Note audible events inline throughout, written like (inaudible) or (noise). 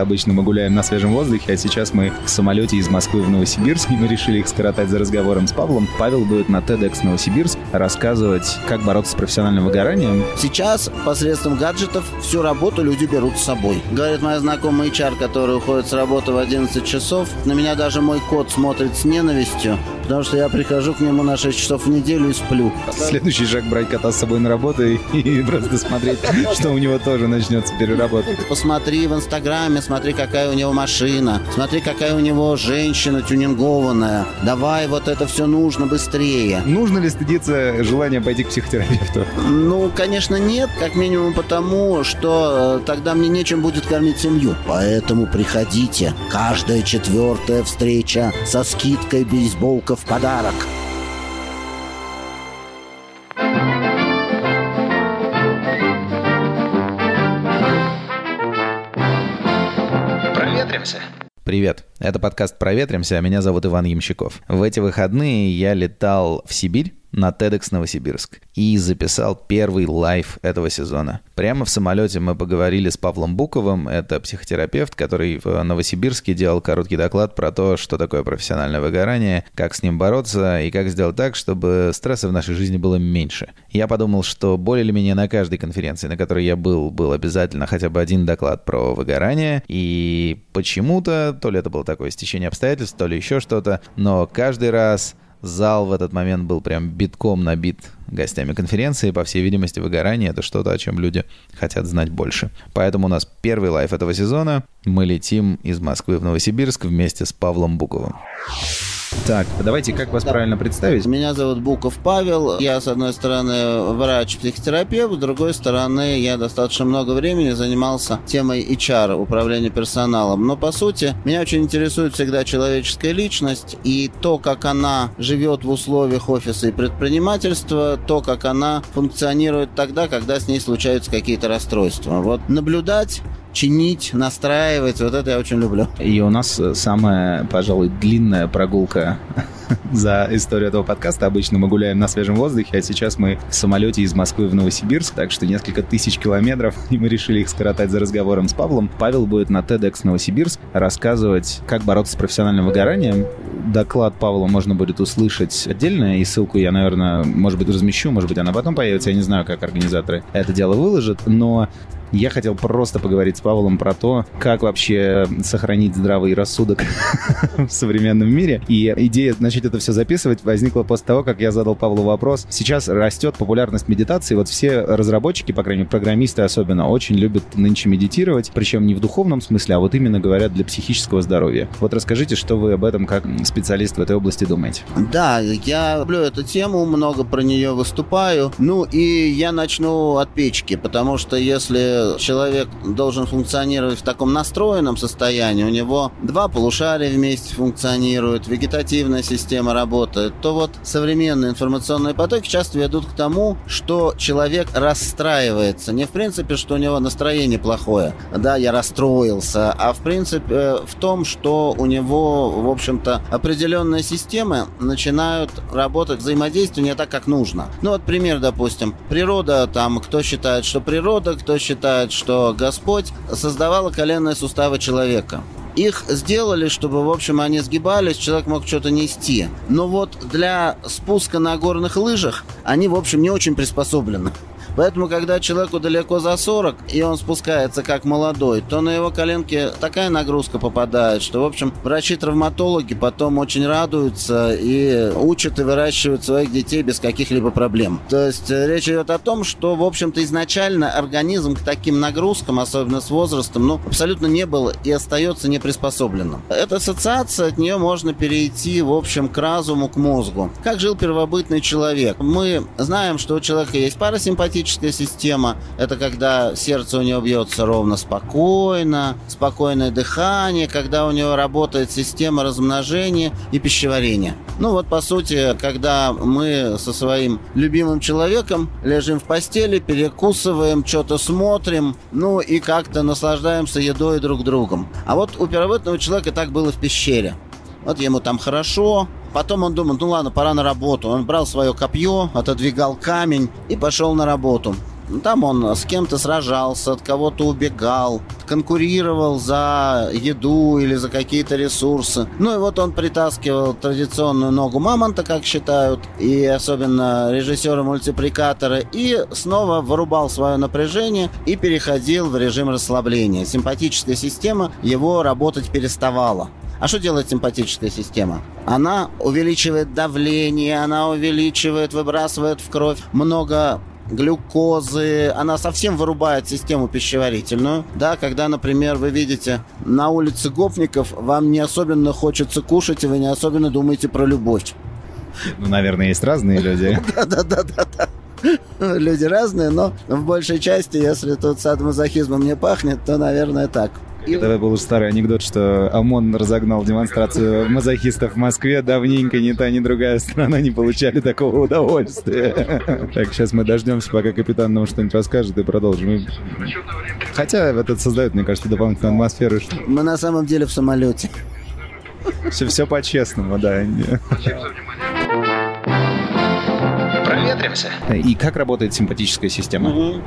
Обычно мы гуляем на свежем воздухе, а сейчас мы в самолете из Москвы в Новосибирск, и мы решили их скоротать за разговором с Павлом. Павел будет на TEDx Новосибирск рассказывать, как бороться с профессиональным выгоранием. Сейчас посредством гаджетов всю работу люди берут с собой. Говорит моя знакомая HR, который уходит с работы в 11 часов, на меня даже мой кот смотрит с ненавистью, потому что я прихожу к нему на 6 часов в неделю и сплю. Следующий шаг брать кота с собой на работу и, (laughs) и просто смотреть, что у него тоже начнется переработка. Посмотри в Инстаграме, смотри, какая у него машина, смотри, какая у него женщина тюнингованная. Давай, вот это все нужно быстрее. Нужно ли стыдиться желания пойти к психотерапевту? Ну, конечно, нет, как минимум потому, что э, тогда мне нечем будет кормить семью. Поэтому приходите. Каждая четвертая встреча со скидкой бейсболка в подарок. Проветримся. Привет, это подкаст «Проветримся», а меня зовут Иван Ямщиков. В эти выходные я летал в Сибирь на TEDx Новосибирск и записал первый live этого сезона. Прямо в самолете мы поговорили с Павлом Буковым, это психотерапевт, который в Новосибирске делал короткий доклад про то, что такое профессиональное выгорание, как с ним бороться и как сделать так, чтобы стресса в нашей жизни было меньше. Я подумал, что более или менее на каждой конференции, на которой я был, был обязательно хотя бы один доклад про выгорание, и почему-то, то ли это было такое стечение обстоятельств, то ли еще что-то, но каждый раз Зал в этот момент был прям битком набит гостями конференции. По всей видимости, выгорание — это что-то, о чем люди хотят знать больше. Поэтому у нас первый лайф этого сезона. Мы летим из Москвы в Новосибирск вместе с Павлом Буковым. Так, давайте, как вас да. правильно представить? Меня зовут Буков Павел. Я, с одной стороны, врач-психотерапевт, с другой стороны, я достаточно много времени занимался темой HR, управления персоналом. Но, по сути, меня очень интересует всегда человеческая личность и то, как она живет в условиях офиса и предпринимательства, то, как она функционирует тогда, когда с ней случаются какие-то расстройства. Вот наблюдать чинить, настраивать. Вот это я очень люблю. И у нас самая, пожалуй, длинная прогулка (laughs) за историю этого подкаста. Обычно мы гуляем на свежем воздухе, а сейчас мы в самолете из Москвы в Новосибирск, так что несколько тысяч километров, (laughs) и мы решили их скоротать за разговором с Павлом. Павел будет на TEDx Новосибирск рассказывать, как бороться с профессиональным выгоранием. Доклад Павла можно будет услышать отдельно, и ссылку я, наверное, может быть, размещу, может быть, она потом появится, я не знаю, как организаторы это дело выложат, но я хотел просто поговорить с Павлом про то, как вообще сохранить здравый рассудок (laughs) в современном мире. И идея начать это все записывать возникла после того, как я задал Павлу вопрос. Сейчас растет популярность медитации. Вот все разработчики, по крайней мере, программисты особенно, очень любят нынче медитировать. Причем не в духовном смысле, а вот именно говорят для психического здоровья. Вот расскажите, что вы об этом как специалист в этой области думаете? Да, я люблю эту тему, много про нее выступаю. Ну и я начну от печки, потому что если человек должен функционировать в таком настроенном состоянии, у него два полушария вместе функционируют, вегетативная система работает, то вот современные информационные потоки часто ведут к тому, что человек расстраивается. Не в принципе, что у него настроение плохое, да, я расстроился, а в принципе э, в том, что у него, в общем-то, определенные системы начинают работать, взаимодействие не так, как нужно. Ну вот пример, допустим, природа, там, кто считает, что природа, кто считает считает, что Господь создавал коленные суставы человека. Их сделали, чтобы, в общем, они сгибались, человек мог что-то нести. Но вот для спуска на горных лыжах они, в общем, не очень приспособлены. Поэтому, когда человеку далеко за 40, и он спускается как молодой, то на его коленке такая нагрузка попадает, что, в общем, врачи-травматологи потом очень радуются и учат и выращивают своих детей без каких-либо проблем. То есть э, речь идет о том, что, в общем-то, изначально организм к таким нагрузкам, особенно с возрастом, ну, абсолютно не был и остается неприспособленным. Эта ассоциация, от нее можно перейти, в общем, к разуму, к мозгу. Как жил первобытный человек? Мы знаем, что у человека есть парасимпатическая симпатическая система – это когда сердце у него бьется ровно спокойно, спокойное дыхание, когда у него работает система размножения и пищеварения. Ну вот, по сути, когда мы со своим любимым человеком лежим в постели, перекусываем, что-то смотрим, ну и как-то наслаждаемся едой друг другом. А вот у первобытного человека так было в пещере. Вот ему там хорошо, Потом он думал, ну ладно, пора на работу. Он брал свое копье, отодвигал камень и пошел на работу. Там он с кем-то сражался, от кого-то убегал, конкурировал за еду или за какие-то ресурсы. Ну и вот он притаскивал традиционную ногу мамонта, как считают, и особенно режиссеры мультипликатора, и снова вырубал свое напряжение и переходил в режим расслабления. Симпатическая система его работать переставала. А что делает симпатическая система? Она увеличивает давление, она увеличивает, выбрасывает в кровь много глюкозы, она совсем вырубает систему пищеварительную. Да, когда, например, вы видите на улице гопников, вам не особенно хочется кушать, и вы не особенно думаете про любовь. Ну, наверное, есть разные люди. (laughs) Да-да-да-да. (laughs) Люди разные, но в большей части, если тут садомазохизмом не пахнет, то, наверное, так. И... Это был старый анекдот, что ОМОН разогнал демонстрацию мазохистов в Москве. Давненько ни та, ни другая страна не получали такого удовольствия. (laughs) Так, сейчас мы дождемся, пока капитан нам что-нибудь расскажет и продолжим. Хотя это создает, мне кажется, дополнительную атмосферу. Мы на самом деле в самолете. Все, все по-честному, да проветримся. И как работает симпатическая система? Угу.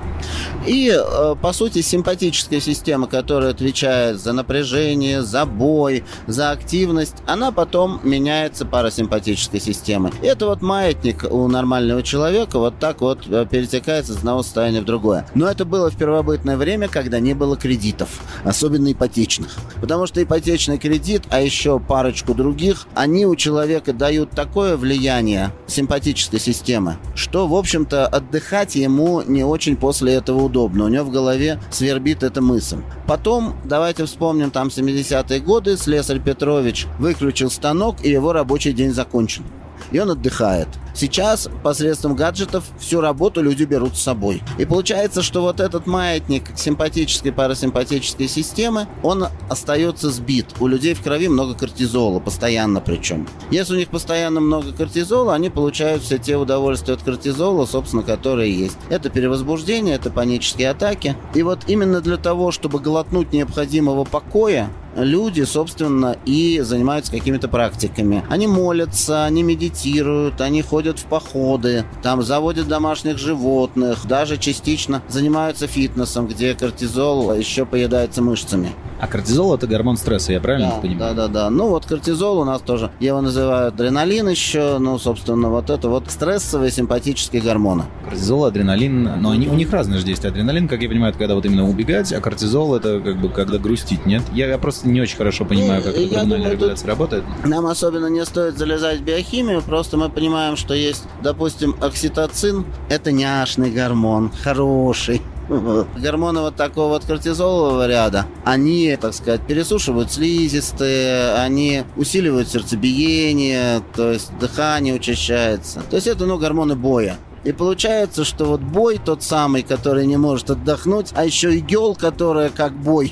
И, э, по сути, симпатическая система, которая отвечает за напряжение, за бой, за активность, она потом меняется парасимпатической системой. Это вот маятник у нормального человека вот так вот э, перетекается с одного состояния в другое. Но это было в первобытное время, когда не было кредитов, особенно ипотечных. Потому что ипотечный кредит, а еще парочку других, они у человека дают такое влияние симпатической системы, что, в общем-то, отдыхать ему не очень после этого удобно. У него в голове свербит эта мысль. Потом, давайте вспомним, там 70-е годы, слесарь Петрович выключил станок, и его рабочий день закончен и он отдыхает. Сейчас посредством гаджетов всю работу люди берут с собой. И получается, что вот этот маятник симпатической парасимпатической системы, он остается сбит. У людей в крови много кортизола, постоянно причем. Если у них постоянно много кортизола, они получают все те удовольствия от кортизола, собственно, которые есть. Это перевозбуждение, это панические атаки. И вот именно для того, чтобы глотнуть необходимого покоя, люди, собственно, и занимаются какими-то практиками. Они молятся, они медитируют, они ходят в походы, там заводят домашних животных, даже частично занимаются фитнесом, где кортизол еще поедается мышцами. А кортизол это гормон стресса, я правильно да, понимаю? Да, да, да. Ну вот кортизол у нас тоже, его называют адреналин еще, ну, собственно, вот это вот стрессовые симпатические гормоны. Кортизол, адреналин, но они, у них разные же действия. Адреналин, как я понимаю, это когда вот именно убегать, а кортизол это как бы когда грустить, нет? Я, я просто не очень хорошо понимаю, как эта гормональная регуляция работает. Нам особенно не стоит залезать в биохимию, просто мы понимаем, что есть, допустим, окситоцин, это няшный гормон, хороший. Гормоны вот такого вот кортизолового ряда, они, так сказать, пересушивают слизистые, они усиливают сердцебиение, то есть дыхание учащается. То есть это, ну, гормоны боя. И получается, что вот бой тот самый, который не может отдохнуть, а еще и гел, которая как бой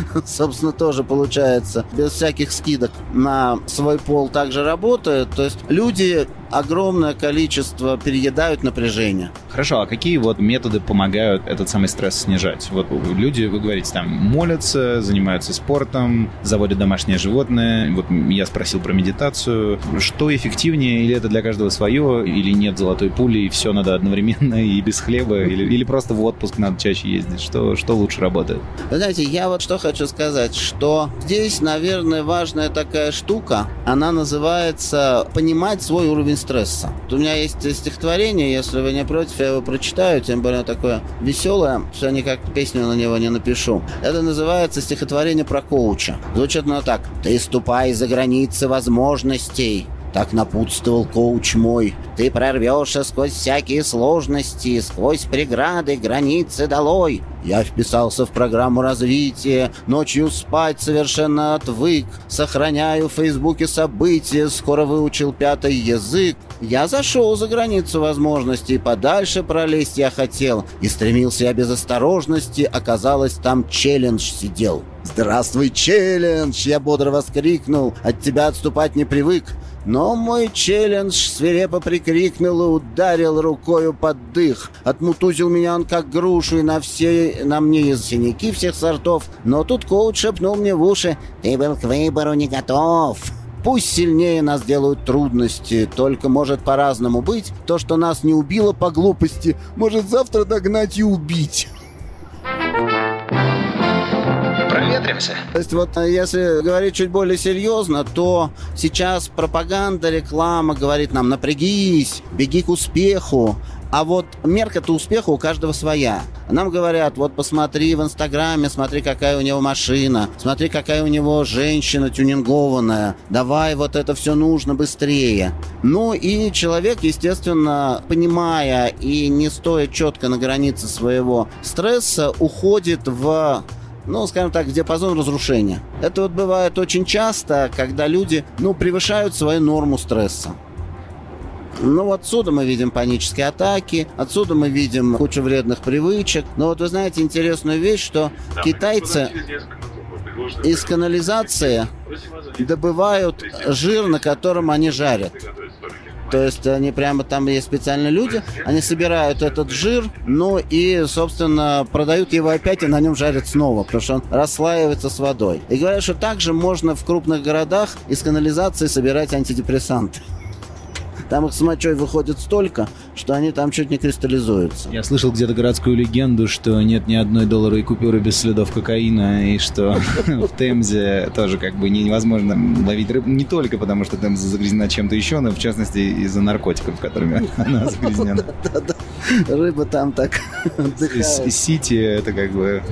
(laughs) собственно, тоже получается без всяких скидок на свой пол также работает. То есть люди огромное количество переедают напряжение. Хорошо, а какие вот методы помогают этот самый стресс снижать? Вот люди, вы говорите, там молятся, занимаются спортом, заводят домашнее животное. Вот я спросил про медитацию. Что эффективнее, или это для каждого свое, или нет золотой пули, и все надо одновременно и без хлеба, или, или просто в отпуск надо чаще ездить? Что, что лучше работает? Вы знаете, я вот что хочу сказать, что здесь, наверное, важная такая штука, она называется понимать свой уровень стресса. У меня есть стихотворение, если вы не против, я его прочитаю, тем более такое веселое, что я никак песню на него не напишу. Это называется стихотворение про коуча. Звучит оно так. «Ты ступай за границы возможностей, так напутствовал коуч мой. Ты прорвешься сквозь всякие сложности, сквозь преграды, границы долой. Я вписался в программу развития, ночью спать совершенно отвык. Сохраняю в Фейсбуке события, скоро выучил пятый язык. Я зашел за границу возможностей, подальше пролезть я хотел. И стремился я без осторожности, оказалось, там челлендж сидел. «Здравствуй, челлендж!» Я бодро воскликнул. «От тебя отступать не привык. Но мой челлендж свирепо прикрикнул и ударил рукою под дых. Отмутузил меня он как грушу, и на все на мне синяки всех сортов. Но тут коуч шепнул мне в уши «Ты был к выбору не готов». Пусть сильнее нас делают трудности, только может по-разному быть. То, что нас не убило по глупости, может завтра догнать и убить. Проветримся. То есть вот э, если говорить чуть более серьезно, то сейчас пропаганда, реклама говорит нам напрягись, беги к успеху. А вот мерка-то успеха у каждого своя. Нам говорят, вот посмотри в Инстаграме, смотри, какая у него машина, смотри, какая у него женщина тюнингованная, давай вот это все нужно быстрее. Ну и человек, естественно, понимая и не стоя четко на границе своего стресса, уходит в ну, скажем так, в диапазон разрушения. Это вот бывает очень часто, когда люди, ну, превышают свою норму стресса. Ну, отсюда мы видим панические атаки, отсюда мы видим кучу вредных привычек. Но вот вы знаете интересную вещь, что да, китайцы из канализации добывают жир, на котором они жарят. То есть они прямо там есть специальные люди, они собирают этот жир, ну и, собственно, продают его опять и на нем жарят снова, потому что он расслаивается с водой. И говорят, что также можно в крупных городах из канализации собирать антидепрессанты. Там их с мочой выходит столько, что они там чуть не кристаллизуются. Я слышал где-то городскую легенду, что нет ни одной долларовой купюры без следов кокаина, и что (laughs) в Темзе тоже как бы невозможно ловить рыбу не только потому, что Темза загрязнена чем-то еще, но в частности из-за наркотиков, которыми (laughs) она загрязнена. (laughs) Рыба там так Сити, это как бы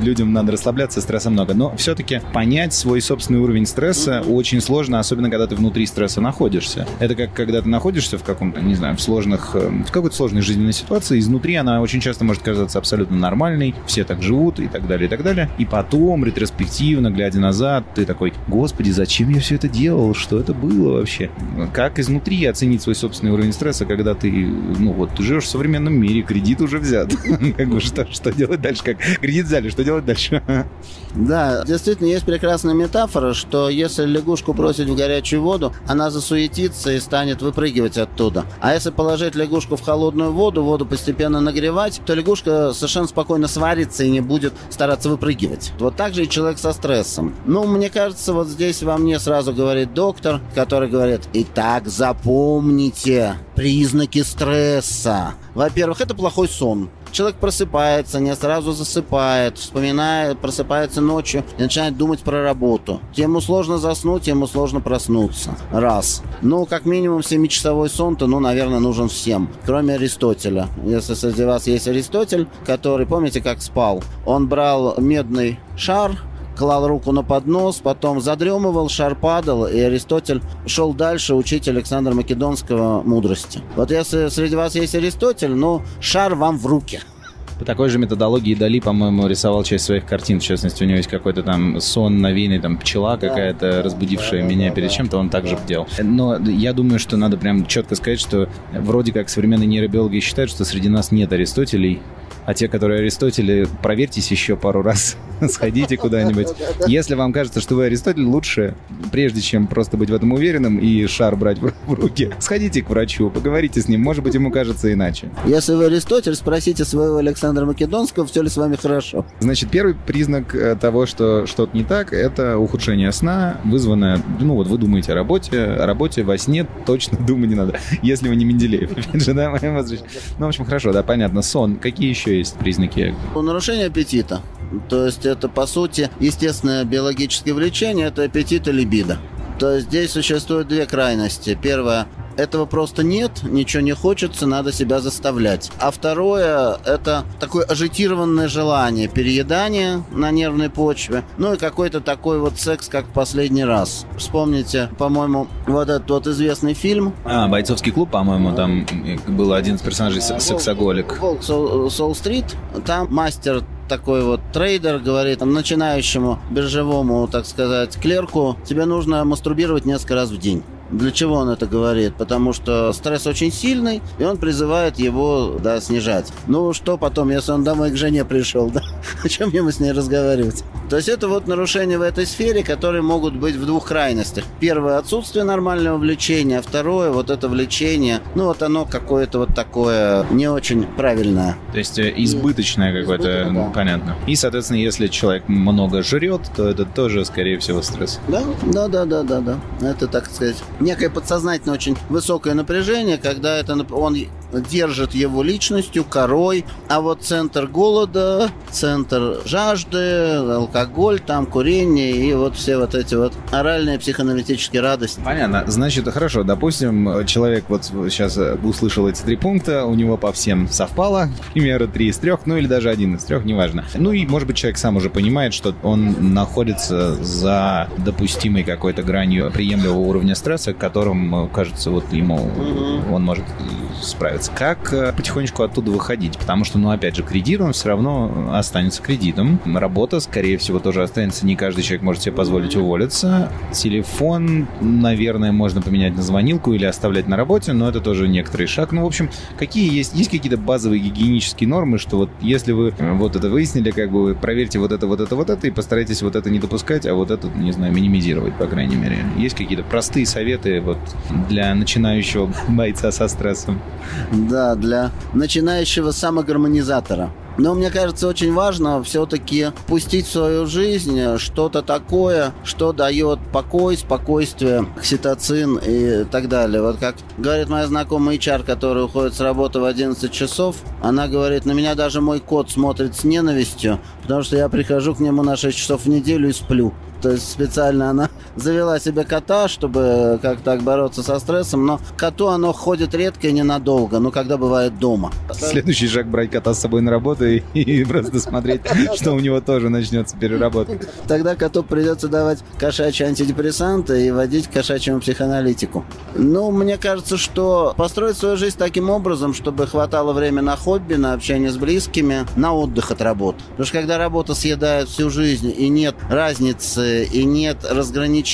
людям надо расслабляться, стресса много. Но все-таки понять свой собственный уровень стресса очень сложно, особенно когда ты внутри стресса находишься. Это как когда ты находишься в каком-то, не знаю, в сложных, э, в какой-то сложной жизненной ситуации, изнутри она очень часто может казаться абсолютно нормальной, все так живут и так далее, и так далее. И потом, ретроспективно, глядя назад, ты такой, господи, зачем я все это делал? Что это было вообще? Как изнутри оценить свой собственный уровень стресса, когда ты, ну вот, ты живешь в современном мире, кредит уже взят. (laughs) Как бы что, что делать дальше? Как кредит взяли, что делать дальше? (laughs) Да, действительно, есть прекрасная метафора, что если лягушку бросить в горячую воду, она засуетится и станет выпрыгивать оттуда. А если положить лягушку в холодную воду, воду постепенно нагревать, то лягушка совершенно спокойно сварится и не будет стараться выпрыгивать. Вот так же и человек со стрессом. Ну, мне кажется, вот здесь во мне сразу говорит доктор, который говорит, итак, запомните признаки стресса. Во-первых, это плохой сон. Человек просыпается, не сразу засыпает, вспоминает, просыпается ночью и начинает думать про работу. Ему сложно заснуть, ему сложно проснуться. Раз. Ну, как минимум 7-часовой сон-то, ну, наверное, нужен всем, кроме Аристотеля. Если среди вас есть Аристотель, который, помните, как спал? Он брал медный шар, клал руку на поднос, потом задремывал, шар падал, и Аристотель шел дальше учить Александра Македонского мудрости. Вот если среди вас есть Аристотель, ну, шар вам в руки. По такой же методологии Дали, по-моему, рисовал часть своих картин. В частности, у него есть какой-то там сон навеянный, там пчела какая-то, разбудившая меня перед чем-то, он также делал. Но я думаю, что надо прям четко сказать, что вроде как современные нейробиологи считают, что среди нас нет Аристотелей, а те, которые Аристотель, проверьтесь еще пару раз, (laughs) сходите куда-нибудь. Если вам кажется, что вы Аристотель, лучше, прежде чем просто быть в этом уверенным и шар брать в руки, сходите к врачу, поговорите с ним, может быть, ему кажется иначе. Если вы Аристотель, спросите своего Александра Македонского, все ли с вами хорошо. Значит, первый признак э, того, что что-то не так, это ухудшение сна, вызванное, ну вот вы думаете о работе, о работе во сне точно (laughs) думать не надо, если вы не Менделеев. (laughs) Опять же, да, ну, в общем, хорошо, да, понятно. Сон. Какие еще есть признаки? Нарушение аппетита. То есть это, по сути, естественное биологическое влечение, это аппетит и либидо. То есть здесь существуют две крайности. Первое этого просто нет, ничего не хочется, надо себя заставлять. А второе, это такое ажитированное желание, переедание на нервной почве, ну и какой-то такой вот секс, как в последний раз. Вспомните, по-моему, вот этот вот известный фильм. А, «Бойцовский клуб», по-моему, там был один из персонажей сексоголик. «Волк Солл-стрит», там мастер такой вот трейдер говорит начинающему биржевому, так сказать, клерку, тебе нужно мастурбировать несколько раз в день. Для чего он это говорит? Потому что стресс очень сильный, и он призывает его, да, снижать. Ну, что потом, если он домой к жене пришел, (laughs) да? О чем ему с ней разговаривать? То есть это вот нарушения в этой сфере, которые могут быть в двух крайностях. Первое – отсутствие нормального влечения. Второе – вот это влечение, ну вот оно какое-то вот такое не очень правильное. То есть э, избыточное какое-то, да. понятно. И, соответственно, если человек много жрет, то это тоже, скорее всего, стресс. Да, да, да, да, да, да. Это, так сказать, некое подсознательно очень высокое напряжение, когда это он держит его личностью, корой, а вот центр голода, центр жажды, алкоголь, там курение и вот все вот эти вот оральные психоаналитические радости. Понятно. Значит, хорошо, допустим, человек вот сейчас услышал эти три пункта, у него по всем совпало, к примеру, три из трех, ну или даже один из трех, неважно. Ну и, может быть, человек сам уже понимает, что он находится за допустимой какой-то гранью приемлемого уровня стресса, к которому, кажется, вот ему угу. он может справиться. Как э, потихонечку оттуда выходить? Потому что, ну, опять же, кредит, он все равно останется кредитом. Работа, скорее всего, тоже останется. Не каждый человек может себе позволить уволиться. Телефон, наверное, можно поменять на звонилку или оставлять на работе, но это тоже некоторый шаг. Ну, в общем, какие есть, есть какие-то базовые гигиенические нормы, что вот если вы э, вот это выяснили, как бы проверьте вот это, вот это, вот это и постарайтесь вот это не допускать, а вот это, не знаю, минимизировать, по крайней мере. Есть какие-то простые советы вот для начинающего (laughs) бойца со стрессом? Да, для начинающего самогармонизатора. Но мне кажется, очень важно все-таки пустить в свою жизнь что-то такое, что дает покой, спокойствие, окситоцин и так далее. Вот как говорит моя знакомая HR, которая уходит с работы в 11 часов, она говорит, на меня даже мой кот смотрит с ненавистью, потому что я прихожу к нему на 6 часов в неделю и сплю. То есть специально она завела себе кота, чтобы как так бороться со стрессом. Но коту оно ходит редко и ненадолго, ну, когда бывает дома. Следующий шаг брать кота с собой на работу и, (laughs) и просто смотреть, что у него тоже начнется переработка. Тогда коту придется давать кошачьи антидепрессанты и водить кошачьему психоаналитику. Ну, мне кажется, что построить свою жизнь таким образом, чтобы хватало времени на хобби, на общение с близкими, на отдых от работы. Потому что когда работа съедает всю жизнь и нет разницы и нет разграничения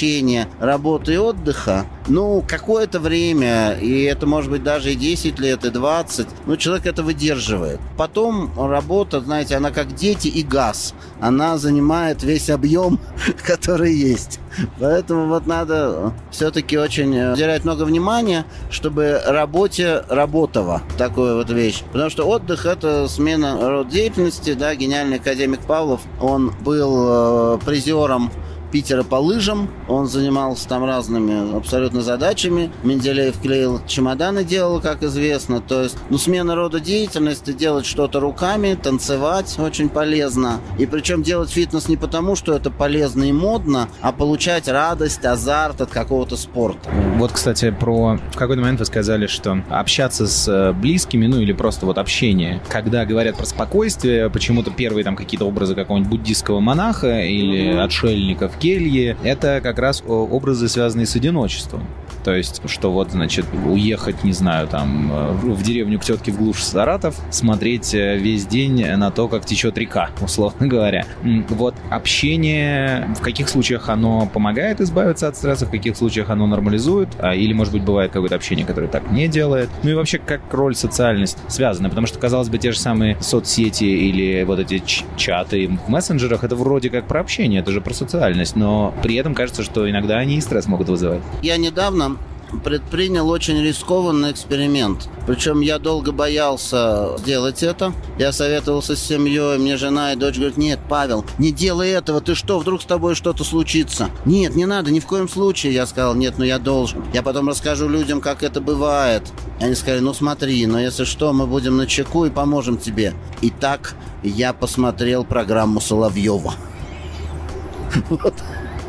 работы и отдыха, ну, какое-то время, и это может быть даже и 10 лет, и 20, ну, человек это выдерживает. Потом работа, знаете, она как дети и газ. Она занимает весь объем, (laughs) который есть. Поэтому вот надо все-таки очень уделять много внимания, чтобы работе работала такую вот вещь. Потому что отдых – это смена род деятельности, да, гениальный академик Павлов, он был э, призером Питера по лыжам. Он занимался там разными абсолютно задачами. Менделеев клеил чемоданы, делал, как известно. То есть, ну, смена рода деятельности, делать что-то руками, танцевать очень полезно. И причем делать фитнес не потому, что это полезно и модно, а получать радость, азарт от какого-то спорта. Вот, кстати, про... В какой-то момент вы сказали, что общаться с э, близкими, ну, или просто вот общение. Когда говорят про спокойствие, почему-то первые там какие-то образы какого-нибудь буддийского монаха или mm-hmm. отшельников келье, это как раз образы, связанные с одиночеством. То есть, что вот, значит, уехать, не знаю, там, э, в деревню к тетке в глушь Саратов, смотреть э, весь день на то, как течет река, (laughs) условно говоря. Вот общение, в каких случаях оно помогает избавиться от стресса, в каких случаях оно нормализует, а, или, может быть, бывает какое-то общение, которое так не делает. Ну и вообще, как роль социальность связана, потому что, казалось бы, те же самые соцсети или вот эти чаты в мессенджерах, это вроде как про общение, это же про социальность, но при этом кажется, что иногда они и стресс могут вызывать. Я недавно предпринял очень рискованный эксперимент. Причем я долго боялся сделать это. Я советовался с семьей, мне жена и дочь говорят, нет, Павел, не делай этого, ты что, вдруг с тобой что-то случится? Нет, не надо, ни в коем случае. Я сказал, нет, ну я должен. Я потом расскажу людям, как это бывает. Они сказали, ну смотри, но если что, мы будем на чеку и поможем тебе. И так я посмотрел программу Соловьева. (laughs) Вот.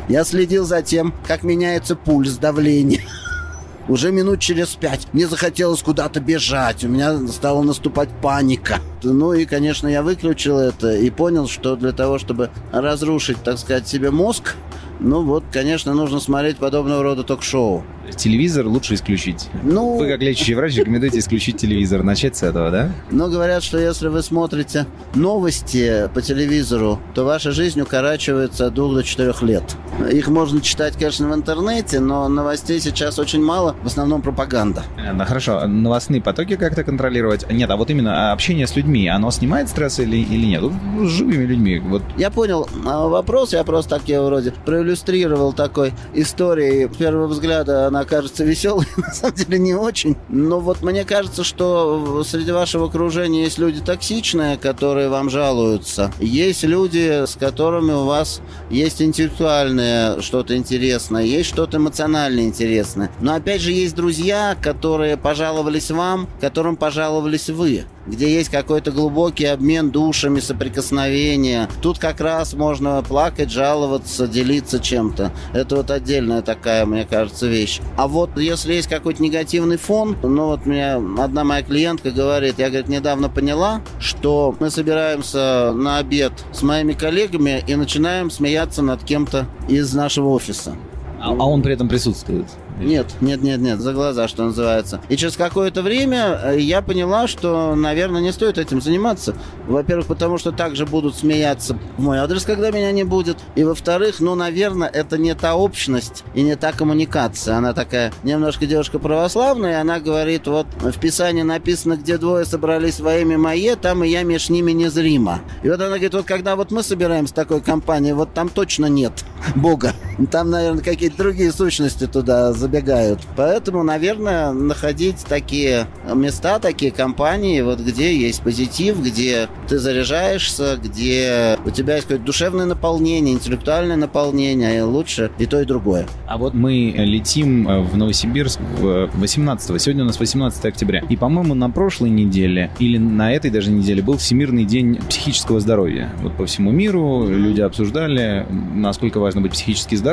Я следил за тем, как меняется пульс, давление. (laughs) Уже минут через пять мне захотелось куда-то бежать, у меня стала наступать паника. Ну и, конечно, я выключил это и понял, что для того, чтобы разрушить, так сказать, себе мозг, ну вот, конечно, нужно смотреть подобного рода ток-шоу. Телевизор лучше исключить. Ну, Вы, как лечащий врач, рекомендуете исключить телевизор. Начать с этого, да? Ну, говорят, что если вы смотрите новости по телевизору, то ваша жизнь укорачивается от двух до четырех лет. Их можно читать, конечно, в интернете, но новостей сейчас очень мало, в основном пропаганда. Да, хорошо. Новостные потоки как-то контролировать? Нет, а вот именно общение с людьми, оно снимает стресс или, или нет? С живыми людьми. Вот. Я понял а, вопрос, я просто так я вроде проиллюстрировал такой историей. С первого взгляда она кажется веселой, (laughs) на самом деле не очень. Но вот мне кажется, что среди вашего окружения есть люди токсичные, которые вам жалуются. Есть люди, с которыми у вас есть интеллектуальное что-то интересное, есть что-то эмоционально интересное. Но опять же есть друзья, которые пожаловались вам, которым пожаловались вы где есть какой-то глубокий обмен душами, соприкосновения. Тут как раз можно плакать, жаловаться, делиться чем-то. Это вот отдельная такая, мне кажется, вещь. А вот если есть какой-то негативный фон, ну вот меня одна моя клиентка говорит, я, говорит, недавно поняла, что мы собираемся на обед с моими коллегами и начинаем смеяться над кем-то из нашего офиса. А, а он при этом присутствует? Нет, нет, нет, нет, за глаза, что называется. И через какое-то время э, я поняла, что, наверное, не стоит этим заниматься. Во-первых, потому что также будут смеяться в мой адрес, когда меня не будет. И во-вторых, ну, наверное, это не та общность и не та коммуникация. Она такая немножко девушка православная, она говорит, вот в Писании написано, где двое собрались во имя мое, там и я между ними незримо. И вот она говорит, вот когда вот мы собираем с такой компанией, вот там точно нет Бога. Там, наверное, какие-то другие сущности туда забегают. Поэтому, наверное, находить такие места, такие компании, вот где есть позитив, где ты заряжаешься, где у тебя есть какое-то душевное наполнение, интеллектуальное наполнение, и лучше и то, и другое. А вот мы летим э, в Новосибирск 18 Сегодня у нас 18 октября. И, по-моему, на прошлой неделе или на этой даже неделе был Всемирный день психического здоровья. Вот по всему миру люди обсуждали, насколько важно быть психически здоровым.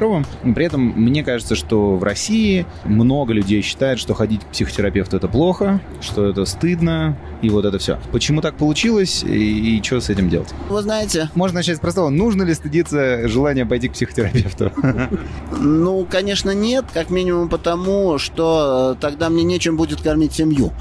При этом мне кажется, что в России много людей считают, что ходить к психотерапевту это плохо, что это стыдно, и вот это все. Почему так получилось, и, и что с этим делать? Вы знаете... Можно начать с простого. Нужно ли стыдиться желания пойти к психотерапевту? Ну, конечно, нет. Как минимум потому, что э, тогда мне нечем будет кормить семью.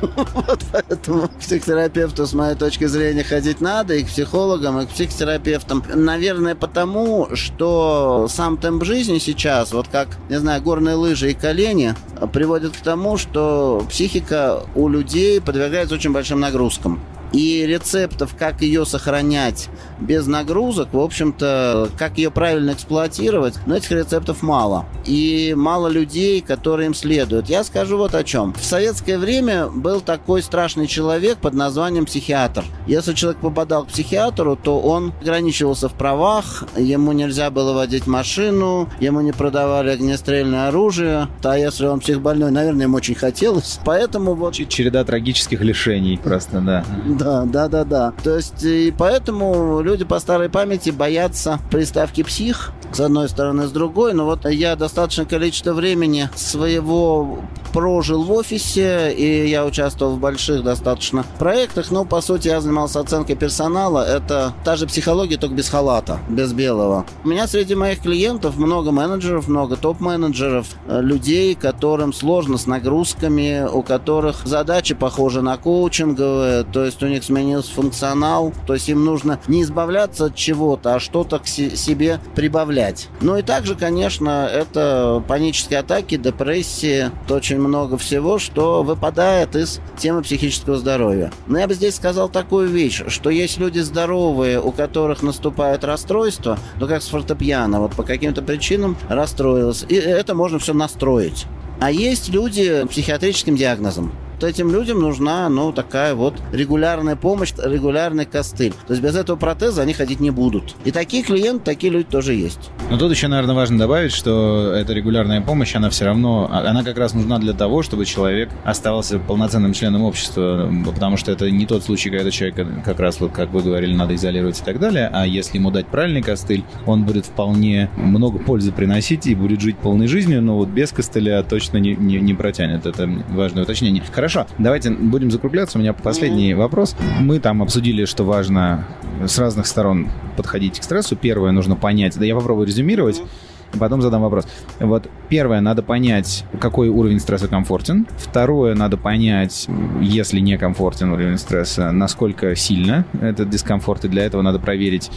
Вот поэтому к психотерапевту, с моей точки зрения, ходить надо, и к психологам, и к психотерапевтам. Наверное, потому, что сам темп жизни сейчас, вот как, не знаю, горные лыжи и колени, приводит к тому, что психика у людей подвергается очень большим нагрузкам. И рецептов, как ее сохранять без нагрузок, в общем-то, как ее правильно эксплуатировать, но этих рецептов мало. И мало людей, которые им следуют. Я скажу вот о чем. В советское время был такой страшный человек под названием психиатр. Если человек попадал к психиатру, то он ограничивался в правах, ему нельзя было водить машину, ему не продавали огнестрельное оружие. А если он психбольной, наверное, ему очень хотелось. Поэтому вот... Череда трагических лишений просто, да. Да, да, да, да. То есть, и поэтому люди по старой памяти боятся приставки «псих», с одной стороны, с другой. Но вот я достаточное количество времени своего прожил в офисе, и я участвовал в больших достаточно проектах. Но, по сути, я занимался оценкой персонала. Это та же психология, только без халата, без белого. У меня среди моих клиентов много менеджеров, много топ-менеджеров, э, людей, которым сложно с нагрузками, у которых задачи похожи на коучинговые, то есть у них сменился функционал, то есть им нужно не избавляться от чего-то, а что-то к себе прибавлять. Ну и также, конечно, это панические атаки, депрессии, это очень много всего, что выпадает из темы психического здоровья. Но я бы здесь сказал такую вещь, что есть люди здоровые, у которых наступает расстройство, ну как с фортепиано, вот по каким-то причинам расстроилось. И это можно все настроить. А есть люди с психиатрическим диагнозом то этим людям нужна, ну, такая вот регулярная помощь, регулярный костыль. То есть без этого протеза они ходить не будут. И такие клиенты, такие люди тоже есть. Но тут еще, наверное, важно добавить, что эта регулярная помощь, она все равно, а, она как раз нужна для того, чтобы человек оставался полноценным членом общества, потому что это не тот случай, когда человек как раз, вот как вы говорили, надо изолировать и так далее, а если ему дать правильный костыль, он будет вполне много пользы приносить и будет жить полной жизнью, но вот без костыля точно не, не, не протянет. Это важное уточнение. Хорошо, давайте будем закругляться. У меня последний mm-hmm. вопрос. Мы там обсудили, что важно с разных сторон подходить к стрессу. Первое, нужно понять, да я попробую резюмировать. Mm-hmm Потом задам вопрос. Вот первое, надо понять, какой уровень стресса комфортен. Второе, надо понять, если не комфортен уровень стресса, насколько сильно этот дискомфорт. И для этого надо проверить,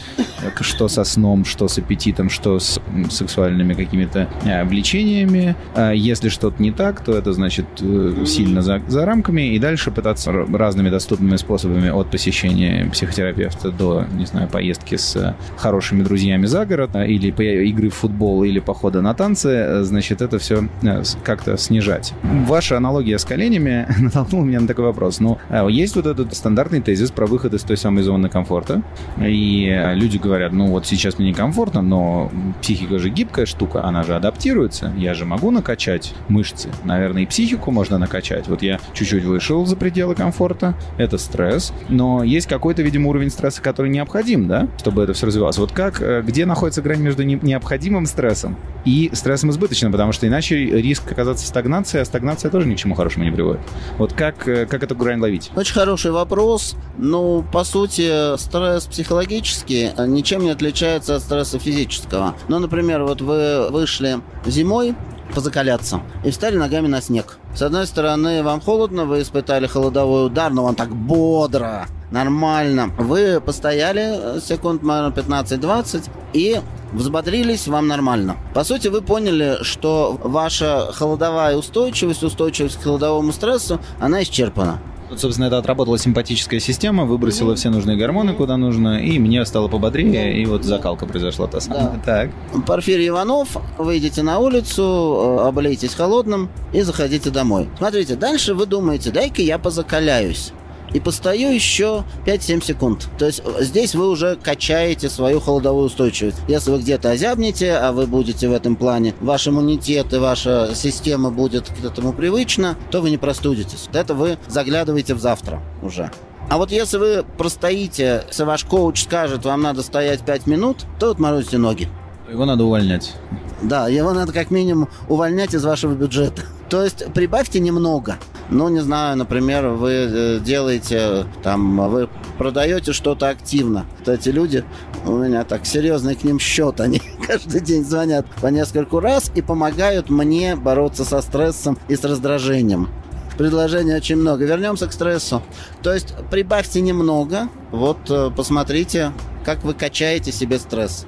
что со сном, что с аппетитом, что с сексуальными какими-то э, влечениями. А если что-то не так, то это значит э, сильно за, за рамками. И дальше пытаться разными доступными способами от посещения психотерапевта до, не знаю, поездки с хорошими друзьями за город а, или игры в футбол или похода на танцы, э, значит, это все э, как-то снижать. Ваша аналогия с коленями (laughs) натолкнула меня на такой вопрос. Ну, а, есть вот этот стандартный тезис про выход из той самой зоны комфорта, и э, люди говорят, ну вот сейчас мне некомфортно, но психика же гибкая штука, она же адаптируется, я же могу накачать мышцы, наверное, и психику можно накачать. Вот я чуть-чуть вышел за пределы комфорта, это стресс, но есть какой-то, видимо, уровень стресса, который необходим, да, чтобы это все развивалось. Вот как, где находится грань между необходимым стрессом и стрессом избыточным, потому что иначе риск оказаться в стагнации, а стагнация тоже ни к чему хорошему не приводит. Вот как, э, как эту грань ловить? Очень хороший вопрос. Ну, по сути, стресс психологический ничем не отличается от стресса физического. Ну, например, вот вы вышли зимой, позакаляться. И встали ногами на снег. С одной стороны, вам холодно, вы испытали холодовой удар, но вам так бодро, нормально. Вы постояли э, секунд, наверное, 15-20 и взбодрились, вам нормально. По сути, вы поняли, что ваша холодовая устойчивость, устойчивость к холодовому стрессу, она исчерпана. Вот, собственно, это отработала симпатическая система, выбросила все нужные гормоны куда нужно, и мне стало пободрее, и вот закалка произошла та самая. Да. Так. Порфирий Иванов, выйдете на улицу, э, облейтесь холодным и заходите домой. Смотрите, дальше вы думаете, дай-ка я позакаляюсь и постою еще 5-7 секунд. То есть э, здесь вы уже качаете свою холодовую устойчивость. Если вы где-то озябнете, а вы будете в этом плане, ваш иммунитет и ваша система будет к этому привычна, то вы не простудитесь. Это вы заглядываете в завтра уже. А вот если вы простоите, если ваш коуч скажет, вам надо стоять 5 минут, то отморозите ноги. Его надо увольнять. Да, его надо как минимум увольнять из вашего бюджета. То есть прибавьте немного. Ну, не знаю, например, вы э, делаете, там, вы продаете что-то активно. Вот эти люди, у меня так серьезный к ним счет, они (laughs) каждый день звонят по нескольку раз и помогают мне бороться со стрессом и с раздражением. Предложений очень много. Вернемся к стрессу. То есть прибавьте немного, вот э, посмотрите, как вы качаете себе стресс.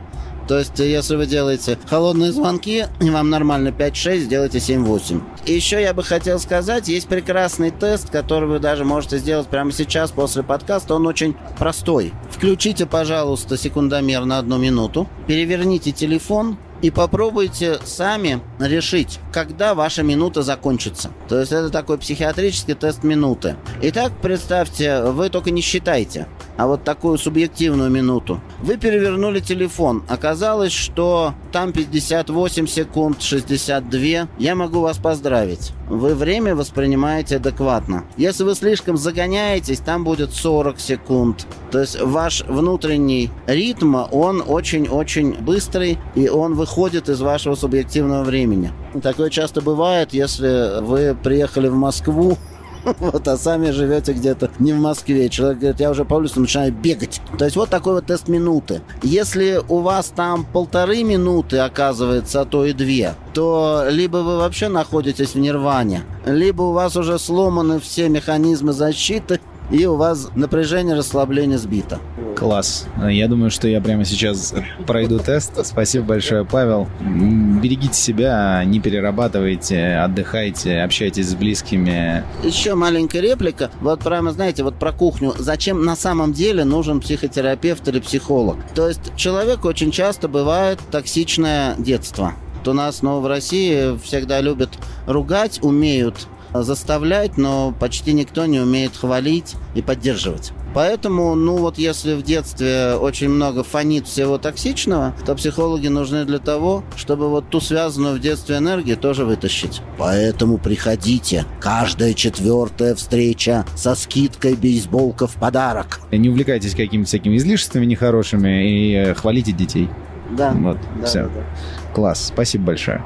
То есть, если вы делаете холодные звонки, вам нормально 5-6, сделайте 7-8. И еще я бы хотел сказать, есть прекрасный тест, который вы даже можете сделать прямо сейчас после подкаста. Он очень простой. Включите, пожалуйста, секундомер на одну минуту, переверните телефон, и попробуйте сами решить, когда ваша минута закончится. То есть это такой психиатрический тест минуты. Итак, представьте, вы только не считайте а вот такую субъективную минуту. Вы перевернули телефон. Оказалось, что там 58 секунд, 62. Я могу вас поздравить. Вы время воспринимаете адекватно. Если вы слишком загоняетесь, там будет 40 секунд. То есть ваш внутренний ритм, он очень-очень быстрый, и он выходит из вашего субъективного времени. Такое часто бывает, если вы приехали в Москву, (laughs) вот, а сами живете где-то не в Москве. Человек говорит, я уже по улице начинаю бегать. То есть вот такой вот тест минуты. Если у вас там полторы минуты, оказывается, а то и две, то либо вы вообще находитесь в нирване, либо у вас уже сломаны все механизмы защиты, и у вас напряжение, расслабление сбито. Класс. Я думаю, что я прямо сейчас пройду тест. Спасибо большое, Павел. Берегите себя, не перерабатывайте, отдыхайте, общайтесь с близкими. Еще маленькая реплика. Вот прямо, знаете, вот про кухню. Зачем на самом деле нужен психотерапевт или психолог? То есть человек очень часто бывает токсичное детство. У нас, ну, в России всегда любят ругать, умеют заставлять, но почти никто не умеет хвалить и поддерживать. Поэтому, ну вот если в детстве очень много фонит всего токсичного, то психологи нужны для того, чтобы вот ту связанную в детстве энергию тоже вытащить. Поэтому приходите. Каждая четвертая встреча со скидкой бейсболка в подарок. Не увлекайтесь какими-то всякими излишествами нехорошими и э, хвалите детей. Да. Вот, да, все. Да, да. Класс, спасибо большое.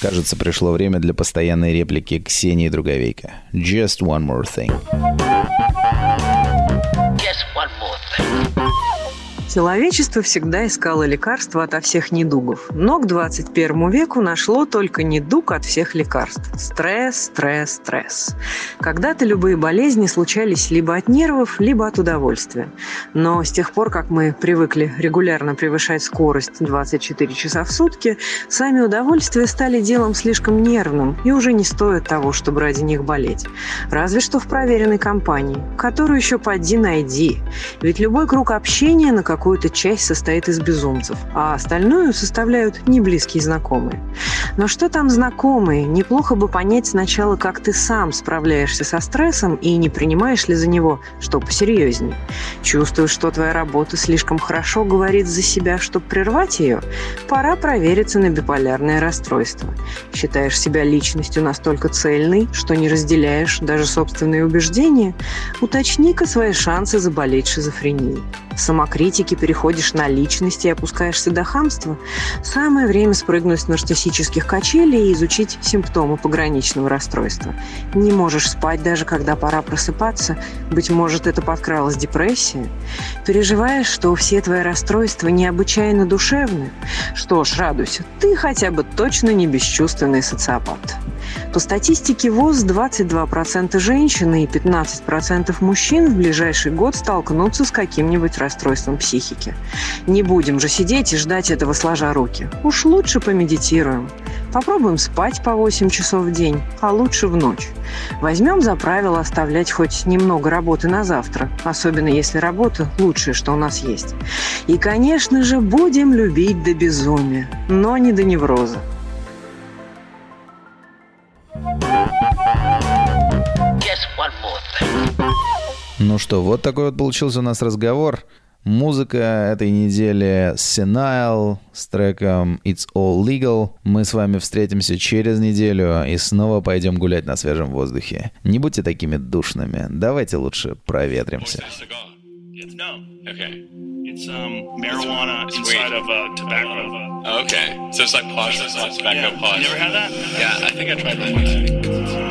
Кажется, пришло время для постоянной реплики Ксении Друговейко. Just one more thing. Just one more thing. Человечество всегда искало лекарства ото всех недугов, но к 21 веку нашло только недуг от всех лекарств. Стресс, стресс, стресс. Когда-то любые болезни случались либо от нервов, либо от удовольствия. Но с тех пор, как мы привыкли регулярно превышать скорость 24 часа в сутки, сами удовольствия стали делом слишком нервным и уже не стоят того, чтобы ради них болеть. Разве что в проверенной компании, которую еще поди найди. Ведь любой круг общения на какой какую-то часть состоит из безумцев, а остальную составляют неблизкие знакомые. Но что там знакомые? Неплохо бы понять сначала, как ты сам справляешься со стрессом и не принимаешь ли за него что посерьезнее. Чувствуешь, что твоя работа слишком хорошо говорит за себя, чтобы прервать ее? Пора провериться на биполярное расстройство. Считаешь себя личностью настолько цельной, что не разделяешь даже собственные убеждения? Уточни-ка свои шансы заболеть шизофренией самокритики переходишь на личности и опускаешься до хамства, самое время спрыгнуть с нарциссических качелей и изучить симптомы пограничного расстройства. Не можешь спать даже когда пора просыпаться, быть может, это подкралась депрессия. Переживаешь, что все твои расстройства необычайно душевны. Что ж, радуйся, ты хотя бы точно не бесчувственный социопат. По статистике ВОЗ 22% женщин и 15% мужчин в ближайший год столкнутся с каким-нибудь расстройством психики. Не будем же сидеть и ждать этого сложа руки. Уж лучше помедитируем. Попробуем спать по 8 часов в день, а лучше в ночь. Возьмем за правило оставлять хоть немного работы на завтра, особенно если работа – лучшее, что у нас есть. И, конечно же, будем любить до безумия, но не до невроза. Ну что, вот такой вот получился у нас разговор. Музыка этой недели Senile с треком It's All Legal. Мы с вами встретимся через неделю и снова пойдем гулять на свежем воздухе. Не будьте такими душными. Давайте лучше проветримся. Okay. It's um, marijuana inside of a tobacco. Oh, okay. So it's like pods, it's like tobacco yeah. pods. You never had that? Yeah, I think I tried that once.